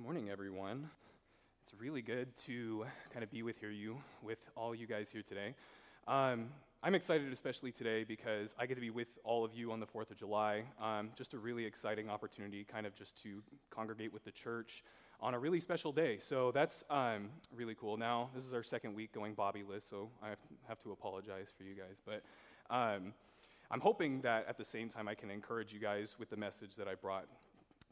Good morning, everyone. It's really good to kind of be with here you with all you guys here today. Um, I'm excited, especially today, because I get to be with all of you on the 4th of July. Um, just a really exciting opportunity, kind of just to congregate with the church on a really special day. So that's um, really cool. Now, this is our second week going Bobby-less, so I have to apologize for you guys. But um, I'm hoping that at the same time I can encourage you guys with the message that I brought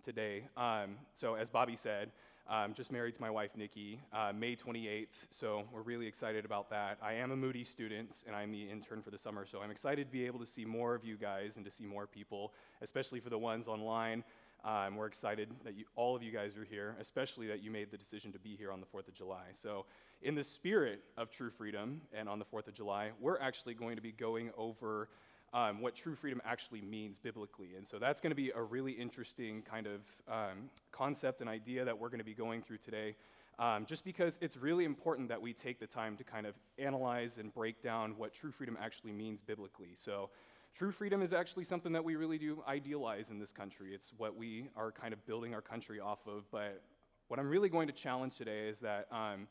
today. Um, so, as Bobby said, I'm just married to my wife, Nikki, uh, May 28th, so we're really excited about that. I am a Moody student, and I'm the intern for the summer, so I'm excited to be able to see more of you guys and to see more people, especially for the ones online. Um, we're excited that you, all of you guys are here, especially that you made the decision to be here on the 4th of July. So, in the spirit of true freedom and on the 4th of July, we're actually going to be going over um, what true freedom actually means biblically. And so that's going to be a really interesting kind of um, concept and idea that we're going to be going through today. Um, just because it's really important that we take the time to kind of analyze and break down what true freedom actually means biblically. So, true freedom is actually something that we really do idealize in this country. It's what we are kind of building our country off of. But what I'm really going to challenge today is that um,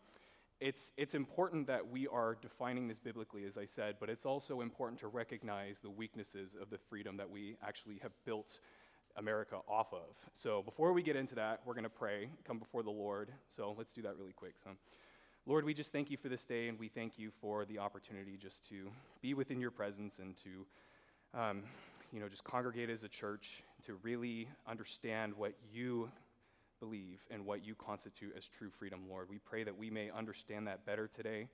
it's, it's important that we are defining this biblically, as I said, but it's also important to recognize the weaknesses of the freedom that we actually have built America off of. So before we get into that, we're going to pray, come before the Lord. So let's do that really quick. So, Lord, we just thank you for this day, and we thank you for the opportunity just to be within your presence and to, um, you know, just congregate as a church, to really understand what you believe and what you constitute as true freedom, Lord. We pray that we may understand that better today,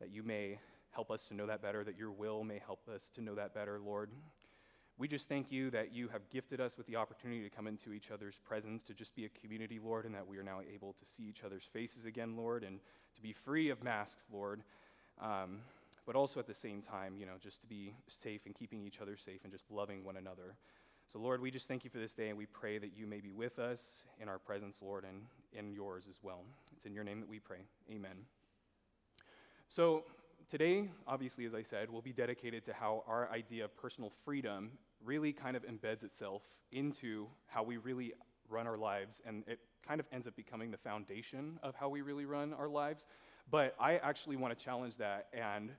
that you may help us to know that better, that your will may help us to know that better, Lord. We just thank you that you have gifted us with the opportunity to come into each other's presence, to just be a community, Lord, and that we are now able to see each other's faces again, Lord, and to be free of masks, Lord. Um, but also at the same time, you know, just to be safe and keeping each other safe and just loving one another. So, Lord, we just thank you for this day, and we pray that you may be with us in our presence, Lord, and in yours as well. It's in your name that we pray. Amen. So, today, obviously, as I said, we'll be dedicated to how our idea of personal freedom really kind of embeds itself into how we really run our lives, and it kind of ends up becoming the foundation of how we really run our lives. But I actually want to challenge that and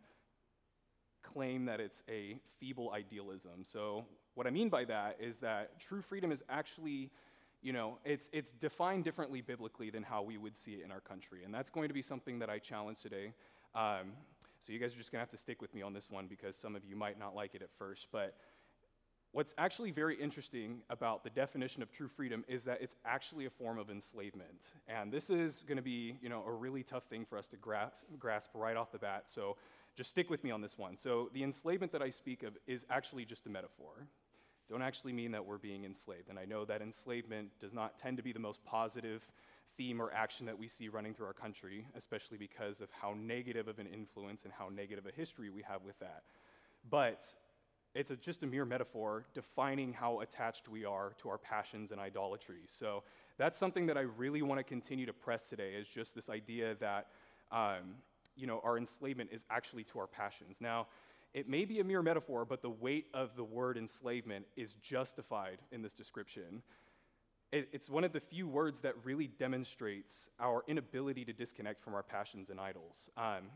claim that it's a feeble idealism. So, what I mean by that is that true freedom is actually, you know, it's, it's defined differently biblically than how we would see it in our country. And that's going to be something that I challenge today. Um, so, you guys are just going to have to stick with me on this one because some of you might not like it at first. But what's actually very interesting about the definition of true freedom is that it's actually a form of enslavement. And this is going to be, you know, a really tough thing for us to gra- grasp right off the bat. So, just stick with me on this one. So, the enslavement that I speak of is actually just a metaphor. Don't actually mean that we're being enslaved. And I know that enslavement does not tend to be the most positive theme or action that we see running through our country, especially because of how negative of an influence and how negative a history we have with that. But it's a, just a mere metaphor defining how attached we are to our passions and idolatries. So that's something that I really want to continue to press today is just this idea that um, you know, our enslavement is actually to our passions. Now, it may be a mere metaphor, but the weight of the word enslavement is justified in this description. It's one of the few words that really demonstrates our inability to disconnect from our passions and idols. Um,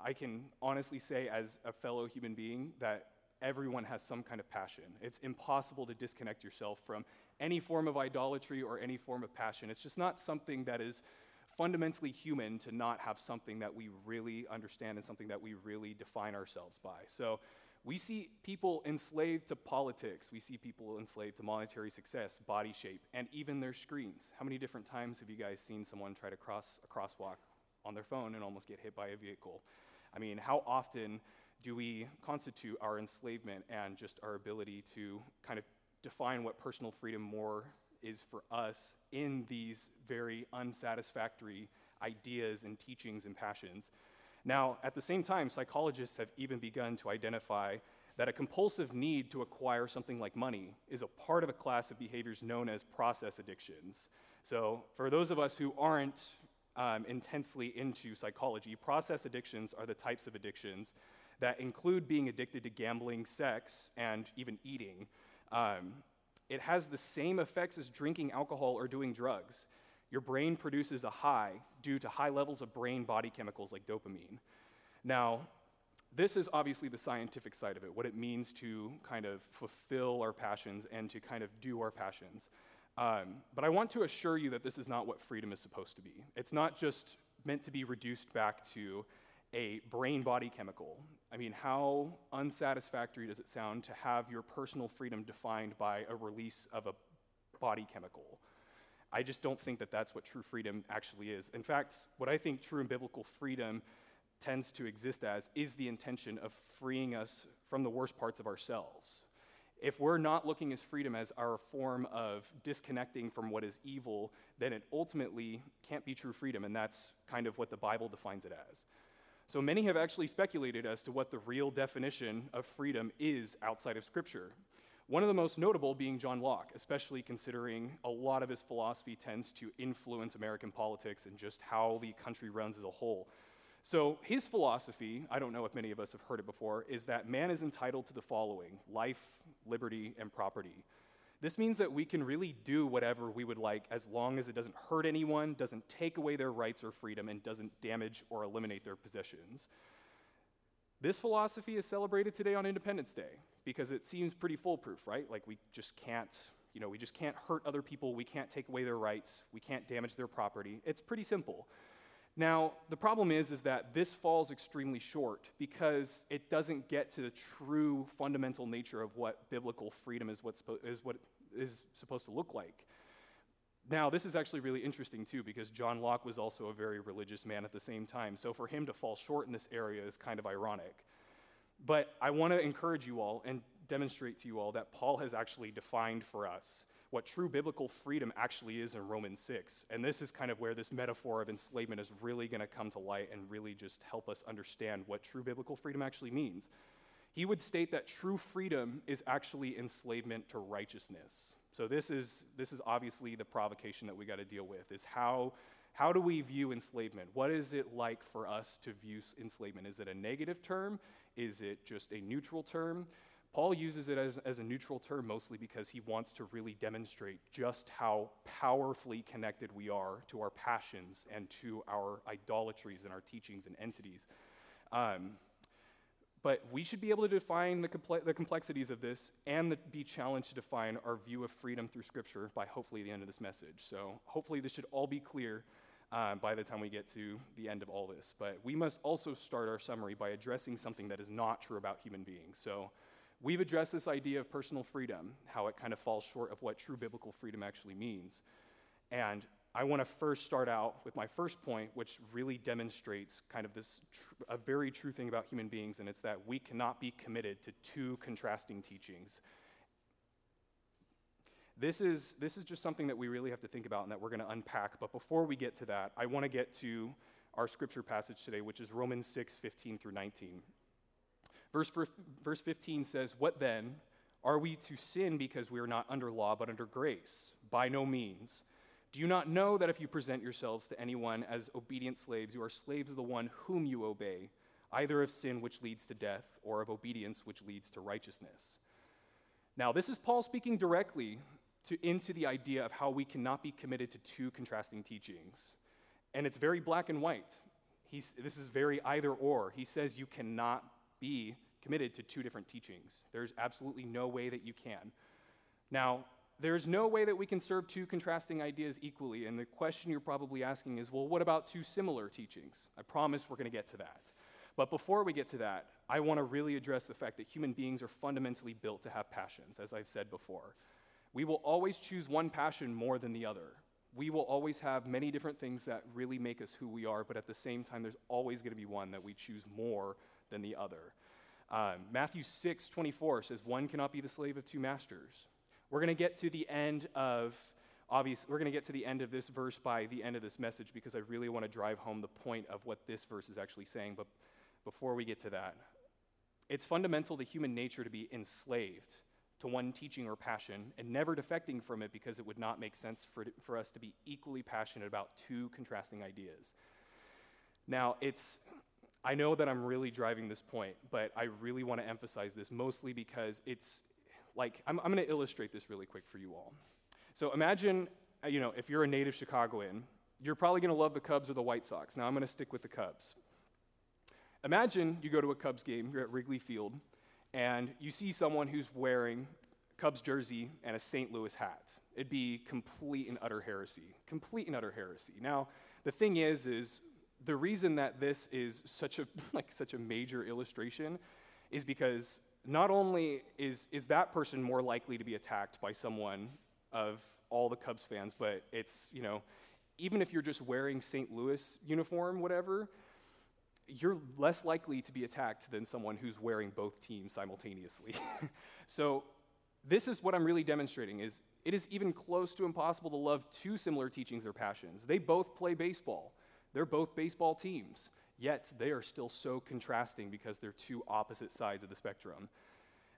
I can honestly say, as a fellow human being, that everyone has some kind of passion. It's impossible to disconnect yourself from any form of idolatry or any form of passion. It's just not something that is fundamentally human to not have something that we really understand and something that we really define ourselves by. So we see people enslaved to politics, we see people enslaved to monetary success, body shape, and even their screens. How many different times have you guys seen someone try to cross a crosswalk on their phone and almost get hit by a vehicle? I mean, how often do we constitute our enslavement and just our ability to kind of define what personal freedom more is for us in these very unsatisfactory ideas and teachings and passions. Now, at the same time, psychologists have even begun to identify that a compulsive need to acquire something like money is a part of a class of behaviors known as process addictions. So, for those of us who aren't um, intensely into psychology, process addictions are the types of addictions that include being addicted to gambling, sex, and even eating. Um, it has the same effects as drinking alcohol or doing drugs. Your brain produces a high due to high levels of brain body chemicals like dopamine. Now, this is obviously the scientific side of it, what it means to kind of fulfill our passions and to kind of do our passions. Um, but I want to assure you that this is not what freedom is supposed to be. It's not just meant to be reduced back to a brain body chemical. I mean, how unsatisfactory does it sound to have your personal freedom defined by a release of a body chemical? I just don't think that that's what true freedom actually is. In fact, what I think true and biblical freedom tends to exist as is the intention of freeing us from the worst parts of ourselves. If we're not looking as freedom as our form of disconnecting from what is evil, then it ultimately can't be true freedom, and that's kind of what the Bible defines it as. So many have actually speculated as to what the real definition of freedom is outside of Scripture. One of the most notable being John Locke, especially considering a lot of his philosophy tends to influence American politics and just how the country runs as a whole. So, his philosophy, I don't know if many of us have heard it before, is that man is entitled to the following life, liberty, and property. This means that we can really do whatever we would like as long as it doesn't hurt anyone, doesn't take away their rights or freedom, and doesn't damage or eliminate their possessions. This philosophy is celebrated today on Independence Day because it seems pretty foolproof, right? Like we just can't, you know, we just can't hurt other people, we can't take away their rights, we can't damage their property. It's pretty simple. Now, the problem is, is that this falls extremely short because it doesn't get to the true fundamental nature of what biblical freedom is, what's, is what is supposed to look like. Now, this is actually really interesting too because John Locke was also a very religious man at the same time. So for him to fall short in this area is kind of ironic. But I want to encourage you all and demonstrate to you all that Paul has actually defined for us what true biblical freedom actually is in Romans 6. And this is kind of where this metaphor of enslavement is really going to come to light and really just help us understand what true biblical freedom actually means. He would state that true freedom is actually enslavement to righteousness. So this is this is obviously the provocation that we got to deal with is how how do we view enslavement? What is it like for us to view enslavement? Is it a negative term? Is it just a neutral term? Paul uses it as, as a neutral term mostly because he wants to really demonstrate just how powerfully connected we are to our passions and to our idolatries and our teachings and entities. Um, but we should be able to define the, the complexities of this and the, be challenged to define our view of freedom through Scripture by hopefully the end of this message. So, hopefully, this should all be clear uh, by the time we get to the end of all this. But we must also start our summary by addressing something that is not true about human beings. So, We've addressed this idea of personal freedom, how it kind of falls short of what true biblical freedom actually means. And I want to first start out with my first point, which really demonstrates kind of this tr- a very true thing about human beings, and it's that we cannot be committed to two contrasting teachings. This is, this is just something that we really have to think about and that we're going to unpack. But before we get to that, I want to get to our scripture passage today, which is Romans 6 15 through 19. Verse, verse 15 says, What then? Are we to sin because we are not under law but under grace? By no means. Do you not know that if you present yourselves to anyone as obedient slaves, you are slaves of the one whom you obey, either of sin which leads to death or of obedience which leads to righteousness? Now, this is Paul speaking directly to, into the idea of how we cannot be committed to two contrasting teachings. And it's very black and white. He's, this is very either or. He says you cannot be committed to two different teachings. There's absolutely no way that you can. Now, there's no way that we can serve two contrasting ideas equally. And the question you're probably asking is well, what about two similar teachings? I promise we're going to get to that. But before we get to that, I want to really address the fact that human beings are fundamentally built to have passions, as I've said before. We will always choose one passion more than the other. We will always have many different things that really make us who we are, but at the same time, there's always going to be one that we choose more than the other. Um, Matthew 6 24 says, One cannot be the slave of two masters. We're going to get to the end of obviously we're going to get to the end of this verse by the end of this message because I really want to drive home the point of what this verse is actually saying. But before we get to that, it's fundamental to human nature to be enslaved to one teaching or passion and never defecting from it because it would not make sense for, for us to be equally passionate about two contrasting ideas. Now, it's I know that I'm really driving this point, but I really want to emphasize this mostly because it's like, I'm, I'm going to illustrate this really quick for you all. So imagine uh, you know, if you're a native Chicagoan, you're probably going to love the Cubs or the White Sox. Now I'm going to stick with the Cubs. Imagine you go to a Cubs game, you're at Wrigley Field, and you see someone who's wearing a Cubs jersey and a St. Louis hat. It'd be complete and utter heresy. Complete and utter heresy. Now, the thing is, is the reason that this is such a like such a major illustration is because not only is, is that person more likely to be attacked by someone of all the Cubs fans, but it's, you know, even if you're just wearing St. Louis uniform, whatever, you're less likely to be attacked than someone who's wearing both teams simultaneously. so this is what I'm really demonstrating is it is even close to impossible to love two similar teachings or passions. They both play baseball. They're both baseball teams. Yet they are still so contrasting because they're two opposite sides of the spectrum.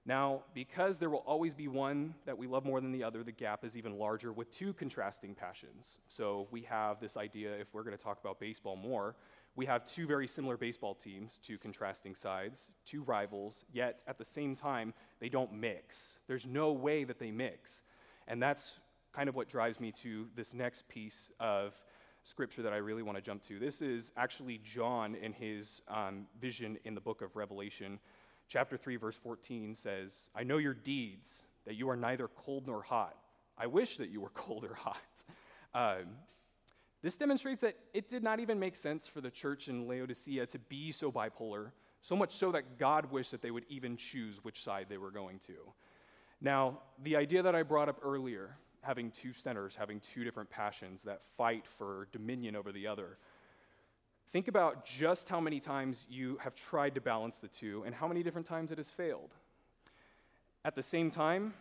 Now, because there will always be one that we love more than the other, the gap is even larger with two contrasting passions. So we have this idea, if we're going to talk about baseball more, we have two very similar baseball teams, two contrasting sides, two rivals, yet at the same time, they don't mix. There's no way that they mix. And that's kind of what drives me to this next piece of scripture that I really want to jump to. This is actually John in his um, vision in the book of Revelation. Chapter 3, verse 14 says, I know your deeds, that you are neither cold nor hot. I wish that you were cold or hot. Um, this demonstrates that it did not even make sense for the church in Laodicea to be so bipolar, so much so that God wished that they would even choose which side they were going to. Now, the idea that I brought up earlier having two centers, having two different passions that fight for dominion over the other. Think about just how many times you have tried to balance the two and how many different times it has failed. At the same time,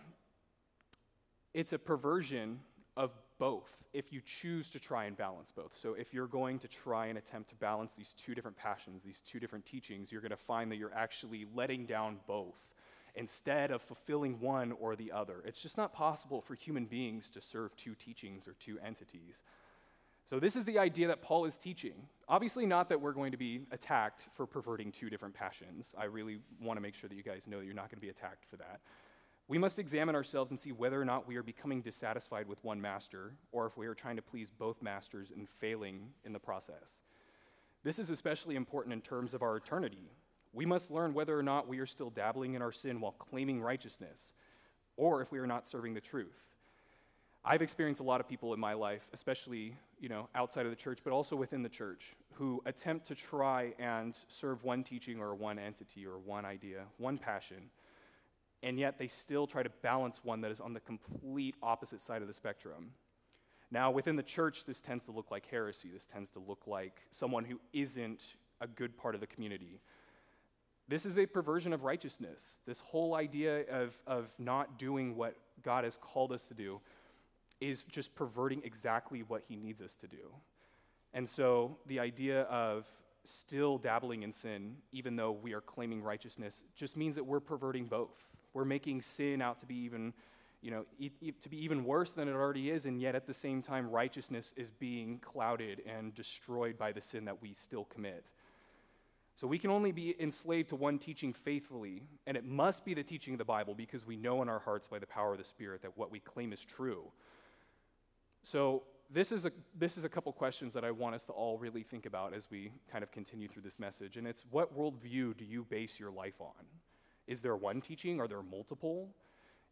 it's a perversion of both if you choose to try and balance both. So, if you're going to try and attempt to balance these two different passions, these two different teachings, you're going to find that you're actually letting down both instead of fulfilling one or the other. It's just not possible for human beings to serve two teachings or two entities. So, this is the idea that Paul is teaching. Obviously, not that we're going to be attacked for perverting two different passions. I really want to make sure that you guys know that you're not going to be attacked for that. We must examine ourselves and see whether or not we are becoming dissatisfied with one master or if we are trying to please both masters and failing in the process. This is especially important in terms of our eternity. We must learn whether or not we are still dabbling in our sin while claiming righteousness, or if we are not serving the truth. I've experienced a lot of people in my life, especially you know, outside of the church, but also within the church, who attempt to try and serve one teaching or one entity or one idea, one passion, and yet they still try to balance one that is on the complete opposite side of the spectrum. Now, within the church, this tends to look like heresy. This tends to look like someone who isn't a good part of the community, this is a perversion of righteousness. This whole idea of, of not doing what God has called us to do is just perverting exactly what He needs us to do. And so the idea of still dabbling in sin, even though we are claiming righteousness, just means that we're perverting both. We're making sin out to be even, you know, e- e- to be even worse than it already is, and yet at the same time, righteousness is being clouded and destroyed by the sin that we still commit. So we can only be enslaved to one teaching faithfully, and it must be the teaching of the Bible because we know in our hearts by the power of the Spirit that what we claim is true. So this is a this is a couple questions that I want us to all really think about as we kind of continue through this message, and it's what worldview do you base your life on? Is there one teaching? Are there multiple?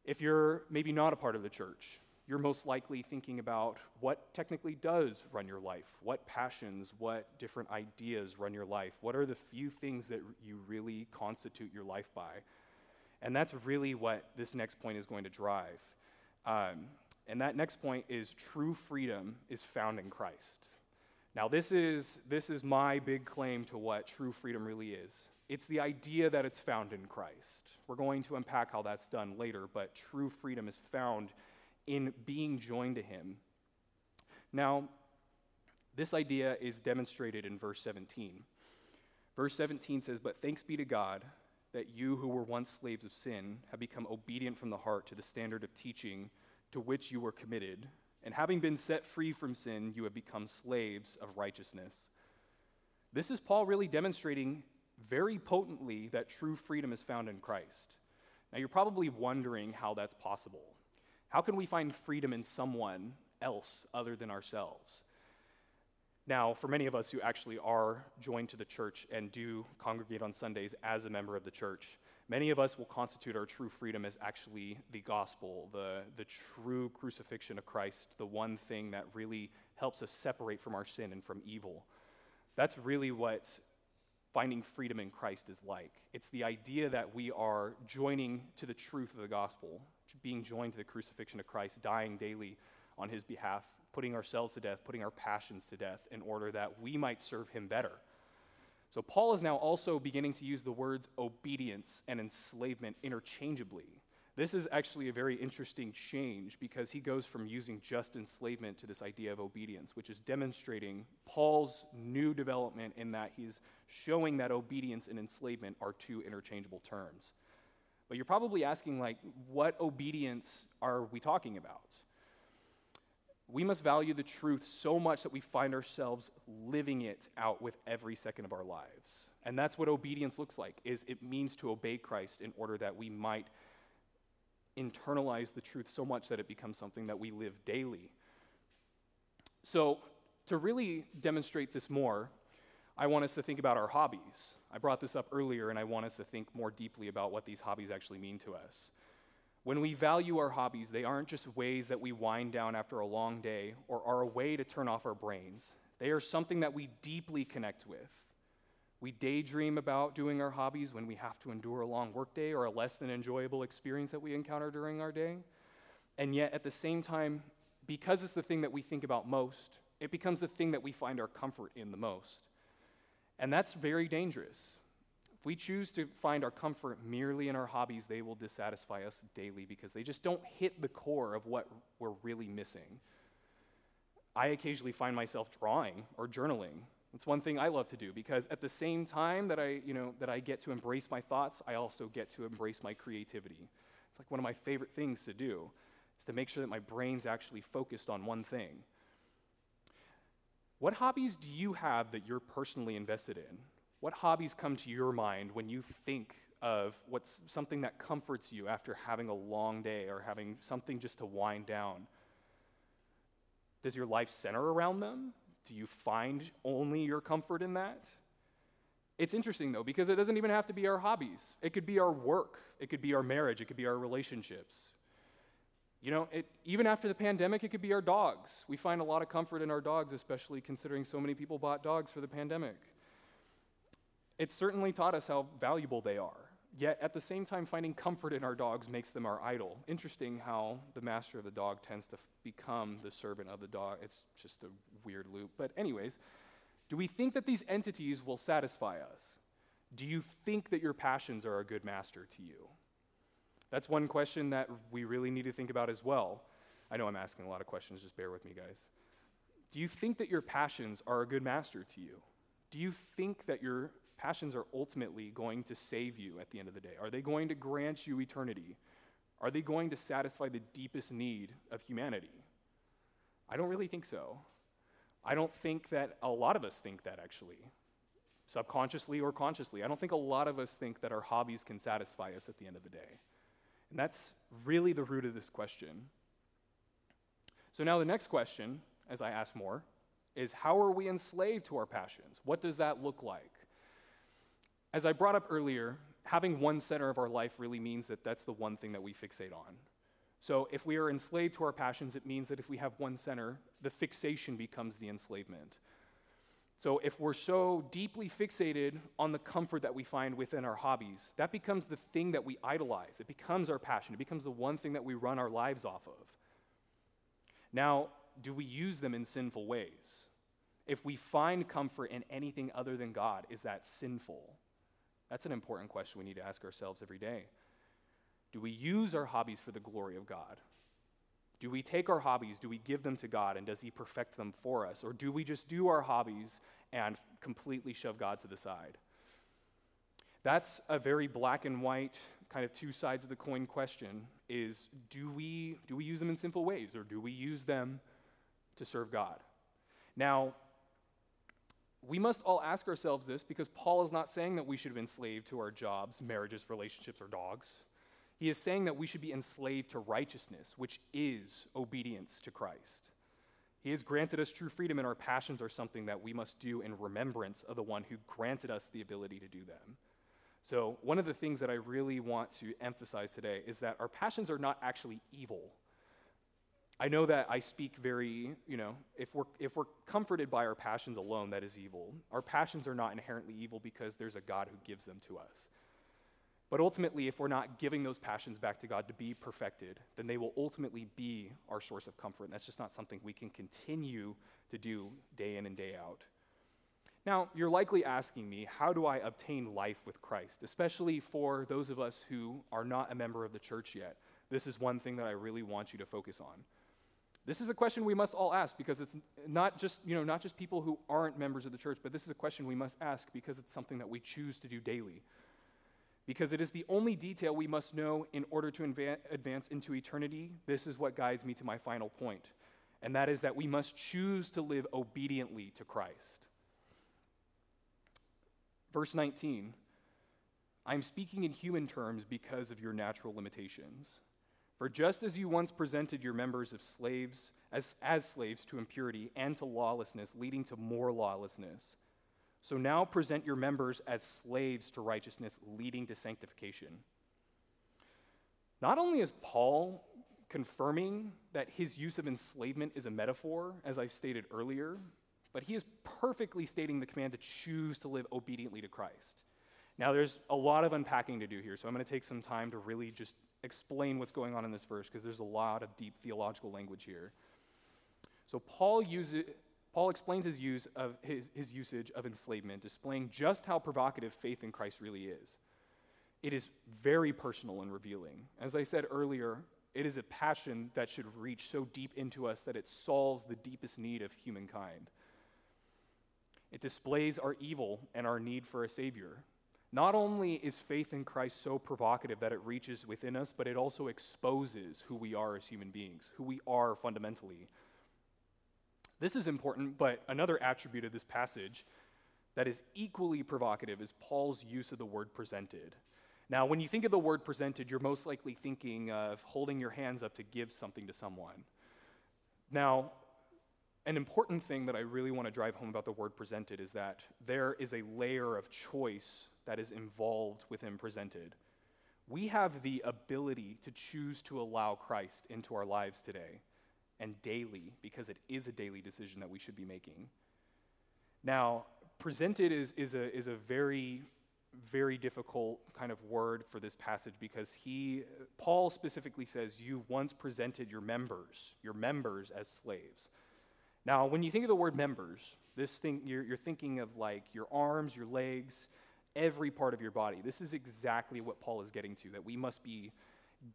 If you're maybe not a part of the church, you're most likely thinking about what technically does run your life, what passions, what different ideas run your life, what are the few things that you really constitute your life by. And that's really what this next point is going to drive. Um, and that next point is true freedom is found in Christ. Now, this is, this is my big claim to what true freedom really is. It's the idea that it's found in Christ. We're going to unpack how that's done later, but true freedom is found in being joined to him. Now, this idea is demonstrated in verse 17. Verse 17 says, But thanks be to God that you who were once slaves of sin have become obedient from the heart to the standard of teaching to which you were committed. And having been set free from sin, you have become slaves of righteousness. This is Paul really demonstrating very potently that true freedom is found in Christ. Now, you're probably wondering how that's possible. How can we find freedom in someone else other than ourselves. Now, for many of us who actually are joined to the church and do congregate on Sundays as a member of the church, many of us will constitute our true freedom as actually the gospel, the, the true crucifixion of Christ, the one thing that really helps us separate from our sin and from evil. That's really what finding freedom in Christ is like. It's the idea that we are joining to the truth of the gospel, being joined to the crucifixion of Christ, dying daily on his behalf, putting ourselves to death, putting our passions to death in order that we might serve him better. So, Paul is now also beginning to use the words obedience and enslavement interchangeably. This is actually a very interesting change because he goes from using just enslavement to this idea of obedience, which is demonstrating Paul's new development in that he's showing that obedience and enslavement are two interchangeable terms. But you're probably asking, like, what obedience are we talking about? We must value the truth so much that we find ourselves living it out with every second of our lives. And that's what obedience looks like is it means to obey Christ in order that we might internalize the truth so much that it becomes something that we live daily. So, to really demonstrate this more, I want us to think about our hobbies. I brought this up earlier, and I want us to think more deeply about what these hobbies actually mean to us. When we value our hobbies, they aren't just ways that we wind down after a long day or are a way to turn off our brains. They are something that we deeply connect with. We daydream about doing our hobbies when we have to endure a long workday or a less than enjoyable experience that we encounter during our day. And yet, at the same time, because it's the thing that we think about most, it becomes the thing that we find our comfort in the most. And that's very dangerous If we choose to find our comfort merely in our hobbies, they will dissatisfy us daily because they just don't hit the core of what we're really missing. I occasionally find myself drawing or journaling. It's one thing I love to do because at the same time that I, you know, that I get to embrace my thoughts, I also get to embrace my creativity. It's like one of my favorite things to do is to make sure that my brain's actually focused on one thing. What hobbies do you have that you're personally invested in? What hobbies come to your mind when you think of what's something that comforts you after having a long day or having something just to wind down? Does your life center around them? Do you find only your comfort in that? It's interesting though, because it doesn't even have to be our hobbies. It could be our work, it could be our marriage, it could be our relationships. You know, it, even after the pandemic, it could be our dogs. We find a lot of comfort in our dogs, especially considering so many people bought dogs for the pandemic. It certainly taught us how valuable they are. Yet at the same time, finding comfort in our dogs makes them our idol. Interesting how the master of the dog tends to f- become the servant of the dog. It's just a weird loop. But, anyways, do we think that these entities will satisfy us? Do you think that your passions are a good master to you? That's one question that we really need to think about as well. I know I'm asking a lot of questions, just bear with me, guys. Do you think that your passions are a good master to you? Do you think that your passions are ultimately going to save you at the end of the day? Are they going to grant you eternity? Are they going to satisfy the deepest need of humanity? I don't really think so. I don't think that a lot of us think that actually, subconsciously or consciously. I don't think a lot of us think that our hobbies can satisfy us at the end of the day. And that's really the root of this question. So now the next question, as I ask more, is how are we enslaved to our passions? What does that look like? As I brought up earlier, having one center of our life really means that that's the one thing that we fixate on. So if we are enslaved to our passions, it means that if we have one center, the fixation becomes the enslavement. So if we're so deeply fixated on the comfort that we find within our hobbies, that becomes the thing that we idolize. It becomes our passion. It becomes the one thing that we run our lives off of. Now, do we use them in sinful ways? If we find comfort in anything other than God, is that sinful? That's an important question we need to ask ourselves every day. Do we use our hobbies for the glory of God? Do we take our hobbies, do we give them to God, and does He perfect them for us? Or do we just do our hobbies and completely shove God to the side? That's a very black and white, kind of two sides of the coin question is do we, do we use them in sinful ways, or do we use them to serve God? Now, we must all ask ourselves this because Paul is not saying that we should be enslaved to our jobs, marriages, relationships, or dogs. He is saying that we should be enslaved to righteousness, which is obedience to Christ. He has granted us true freedom, and our passions are something that we must do in remembrance of the one who granted us the ability to do them. So, one of the things that I really want to emphasize today is that our passions are not actually evil. I know that I speak very, you know, if we're, if we're comforted by our passions alone, that is evil. Our passions are not inherently evil because there's a God who gives them to us. But ultimately, if we're not giving those passions back to God to be perfected, then they will ultimately be our source of comfort. And that's just not something we can continue to do day in and day out. Now, you're likely asking me, how do I obtain life with Christ? Especially for those of us who are not a member of the church yet. This is one thing that I really want you to focus on. This is a question we must all ask because it's not just, you know, not just people who aren't members of the church, but this is a question we must ask because it's something that we choose to do daily. Because it is the only detail we must know in order to inva- advance into eternity. This is what guides me to my final point, and that is that we must choose to live obediently to Christ. Verse 19 I'm speaking in human terms because of your natural limitations. For just as you once presented your members of slaves as, as slaves to impurity and to lawlessness, leading to more lawlessness, so now present your members as slaves to righteousness, leading to sanctification. Not only is Paul confirming that his use of enslavement is a metaphor, as I've stated earlier, but he is perfectly stating the command to choose to live obediently to Christ. Now, there's a lot of unpacking to do here, so I'm going to take some time to really just explain what's going on in this verse because there's a lot of deep theological language here. So, Paul, uses, Paul explains his, use of his, his usage of enslavement, displaying just how provocative faith in Christ really is. It is very personal and revealing. As I said earlier, it is a passion that should reach so deep into us that it solves the deepest need of humankind. It displays our evil and our need for a Savior. Not only is faith in Christ so provocative that it reaches within us, but it also exposes who we are as human beings, who we are fundamentally. This is important, but another attribute of this passage that is equally provocative is Paul's use of the word presented. Now, when you think of the word presented, you're most likely thinking of holding your hands up to give something to someone. Now, an important thing that I really want to drive home about the word presented is that there is a layer of choice that is involved within presented. We have the ability to choose to allow Christ into our lives today and daily because it is a daily decision that we should be making. Now, presented is, is, a, is a very, very difficult kind of word for this passage because he, Paul specifically says, You once presented your members, your members as slaves. Now, when you think of the word members, this thing you're, you're thinking of like your arms, your legs, every part of your body. This is exactly what Paul is getting to that we must be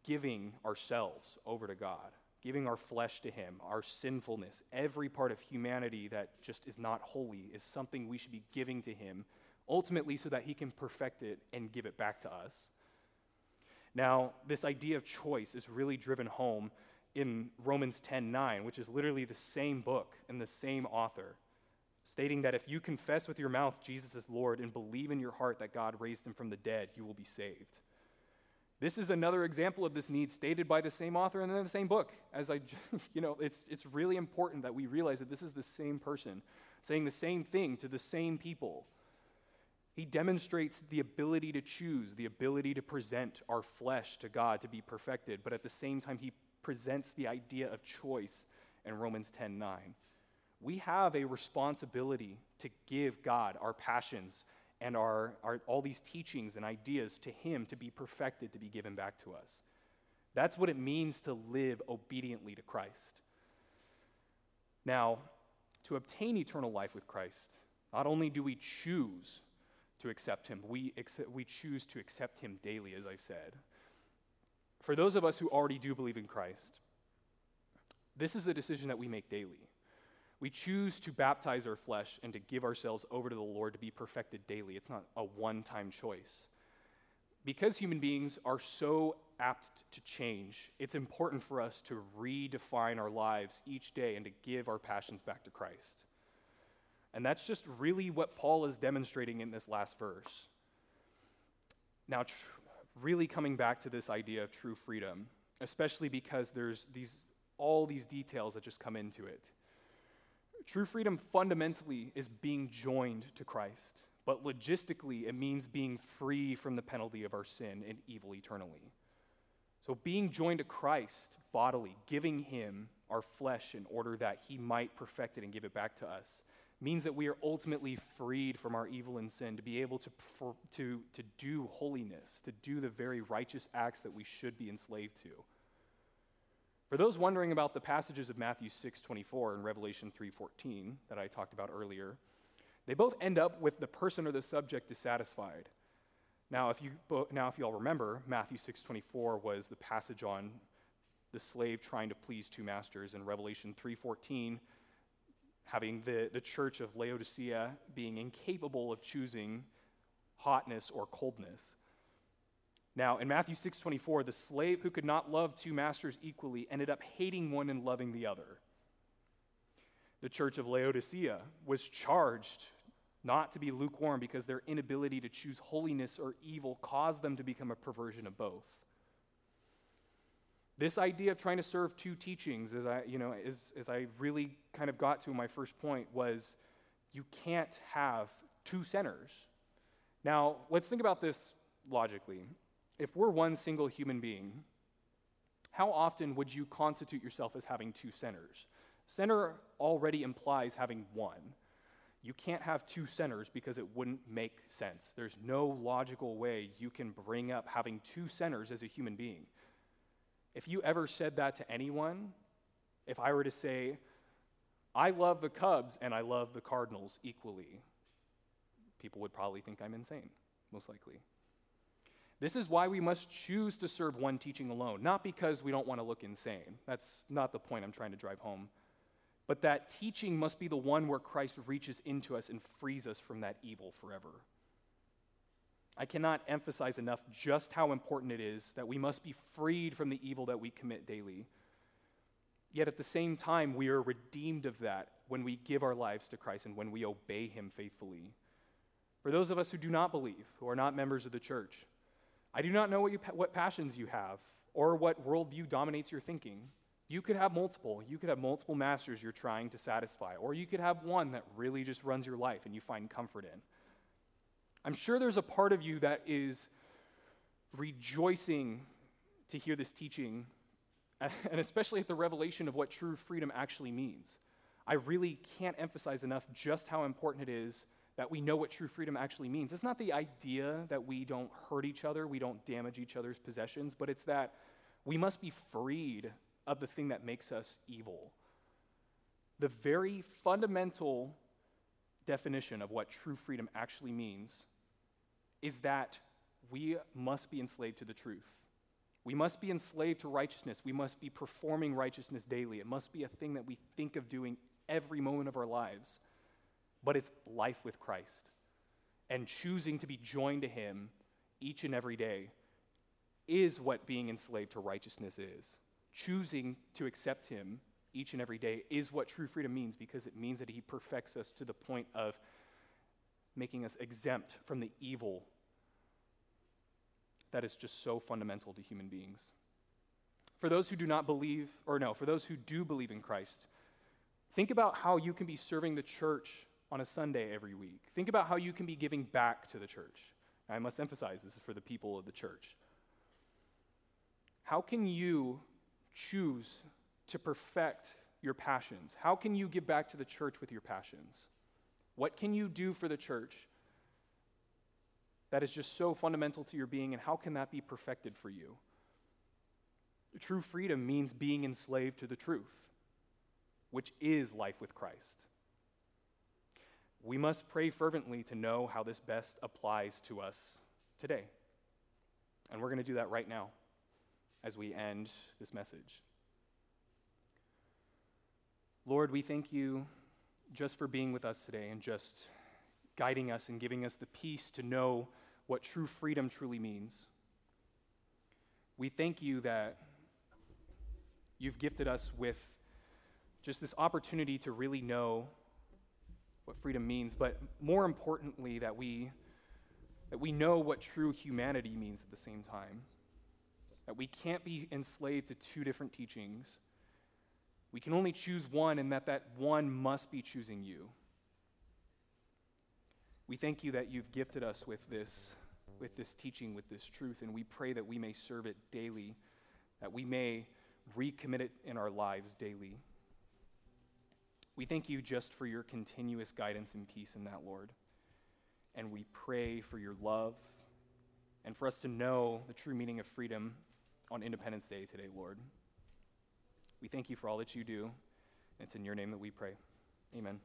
giving ourselves over to God, giving our flesh to Him, our sinfulness, every part of humanity that just is not holy is something we should be giving to Him, ultimately, so that He can perfect it and give it back to us. Now, this idea of choice is really driven home in Romans 10:9, which is literally the same book and the same author, stating that if you confess with your mouth Jesus is Lord and believe in your heart that God raised him from the dead, you will be saved. This is another example of this need stated by the same author and in the same book. As I, you know, it's, it's really important that we realize that this is the same person saying the same thing to the same people. He demonstrates the ability to choose, the ability to present our flesh to God to be perfected, but at the same time, he presents the idea of choice in Romans 10:9. We have a responsibility to give God our passions and our, our, all these teachings and ideas to Him to be perfected, to be given back to us. That's what it means to live obediently to Christ. Now, to obtain eternal life with Christ, not only do we choose to accept Him, we, accept, we choose to accept Him daily, as I've said. For those of us who already do believe in Christ, this is a decision that we make daily. We choose to baptize our flesh and to give ourselves over to the Lord to be perfected daily. It's not a one time choice. Because human beings are so apt to change, it's important for us to redefine our lives each day and to give our passions back to Christ. And that's just really what Paul is demonstrating in this last verse. Now, tr- really coming back to this idea of true freedom, especially because there's these, all these details that just come into it. True freedom fundamentally is being joined to Christ, but logistically, it means being free from the penalty of our sin and evil eternally. So, being joined to Christ bodily, giving Him our flesh in order that He might perfect it and give it back to us, means that we are ultimately freed from our evil and sin to be able to, to, to do holiness, to do the very righteous acts that we should be enslaved to. For those wondering about the passages of Matthew 6:24 and Revelation 3:14 that I talked about earlier, they both end up with the person or the subject dissatisfied. Now, if you now if you all remember, Matthew 6:24 was the passage on the slave trying to please two masters, and Revelation 3:14 having the, the church of Laodicea being incapable of choosing hotness or coldness. Now, in Matthew 6:24, the slave who could not love two masters equally ended up hating one and loving the other. The church of Laodicea was charged not to be lukewarm because their inability to choose holiness or evil caused them to become a perversion of both. This idea of trying to serve two teachings, as I, you know, as, as I really kind of got to my first point, was you can't have two centers. Now, let's think about this logically if we're one single human being, how often would you constitute yourself as having two centers? Center already implies having one. You can't have two centers because it wouldn't make sense. There's no logical way you can bring up having two centers as a human being. If you ever said that to anyone, if I were to say, I love the Cubs and I love the Cardinals equally, people would probably think I'm insane, most likely. This is why we must choose to serve one teaching alone, not because we don't want to look insane. That's not the point I'm trying to drive home. But that teaching must be the one where Christ reaches into us and frees us from that evil forever. I cannot emphasize enough just how important it is that we must be freed from the evil that we commit daily. Yet at the same time, we are redeemed of that when we give our lives to Christ and when we obey Him faithfully. For those of us who do not believe, who are not members of the church, I do not know what, you, what passions you have or what worldview dominates your thinking. You could have multiple. You could have multiple masters you're trying to satisfy, or you could have one that really just runs your life and you find comfort in. I'm sure there's a part of you that is rejoicing to hear this teaching, and especially at the revelation of what true freedom actually means. I really can't emphasize enough just how important it is that we know what true freedom actually means. It's not the idea that we don't hurt each other, we don't damage each other's possessions, but it's that we must be freed of the thing that makes us evil. The very fundamental definition of what true freedom actually means is that we must be enslaved to the truth. We must be enslaved to righteousness. We must be performing righteousness daily. It must be a thing that we think of doing every moment of our lives but it's life with Christ and choosing to be joined to Him each and every day is what being enslaved to righteousness is. Choosing to accept Him each and every day is what true freedom means because it means that He perfects us to the point of making us exempt from the evil that is just so fundamental to human beings. For those who do not believe, or no, for those who do believe in Christ, think about how you can be serving the church on a Sunday every week. Think about how you can be giving back to the church. I must emphasize this is for the people of the church. How can you choose to perfect your passions? How can you give back to the church with your passions? What can you do for the church that is just so fundamental to your being, and how can that be perfected for you? True freedom means being enslaved to the truth, which is life with Christ. We must pray fervently to know how this best applies to us today. And we're going to do that right now as we end this message. Lord, we thank you just for being with us today and just guiding us and giving us the peace to know what true freedom truly means. We thank you that you've gifted us with just this opportunity to really know what freedom means, but more importantly, that we, that we know what true humanity means at the same time. That we can't be enslaved to two different teachings, we can only choose one, and that that one must be choosing you. We thank you that you've gifted us with this, with this teaching, with this truth, and we pray that we may serve it daily, that we may recommit it in our lives daily. We thank you just for your continuous guidance and peace in that, Lord. And we pray for your love and for us to know the true meaning of freedom on Independence Day today, Lord. We thank you for all that you do. It's in your name that we pray. Amen.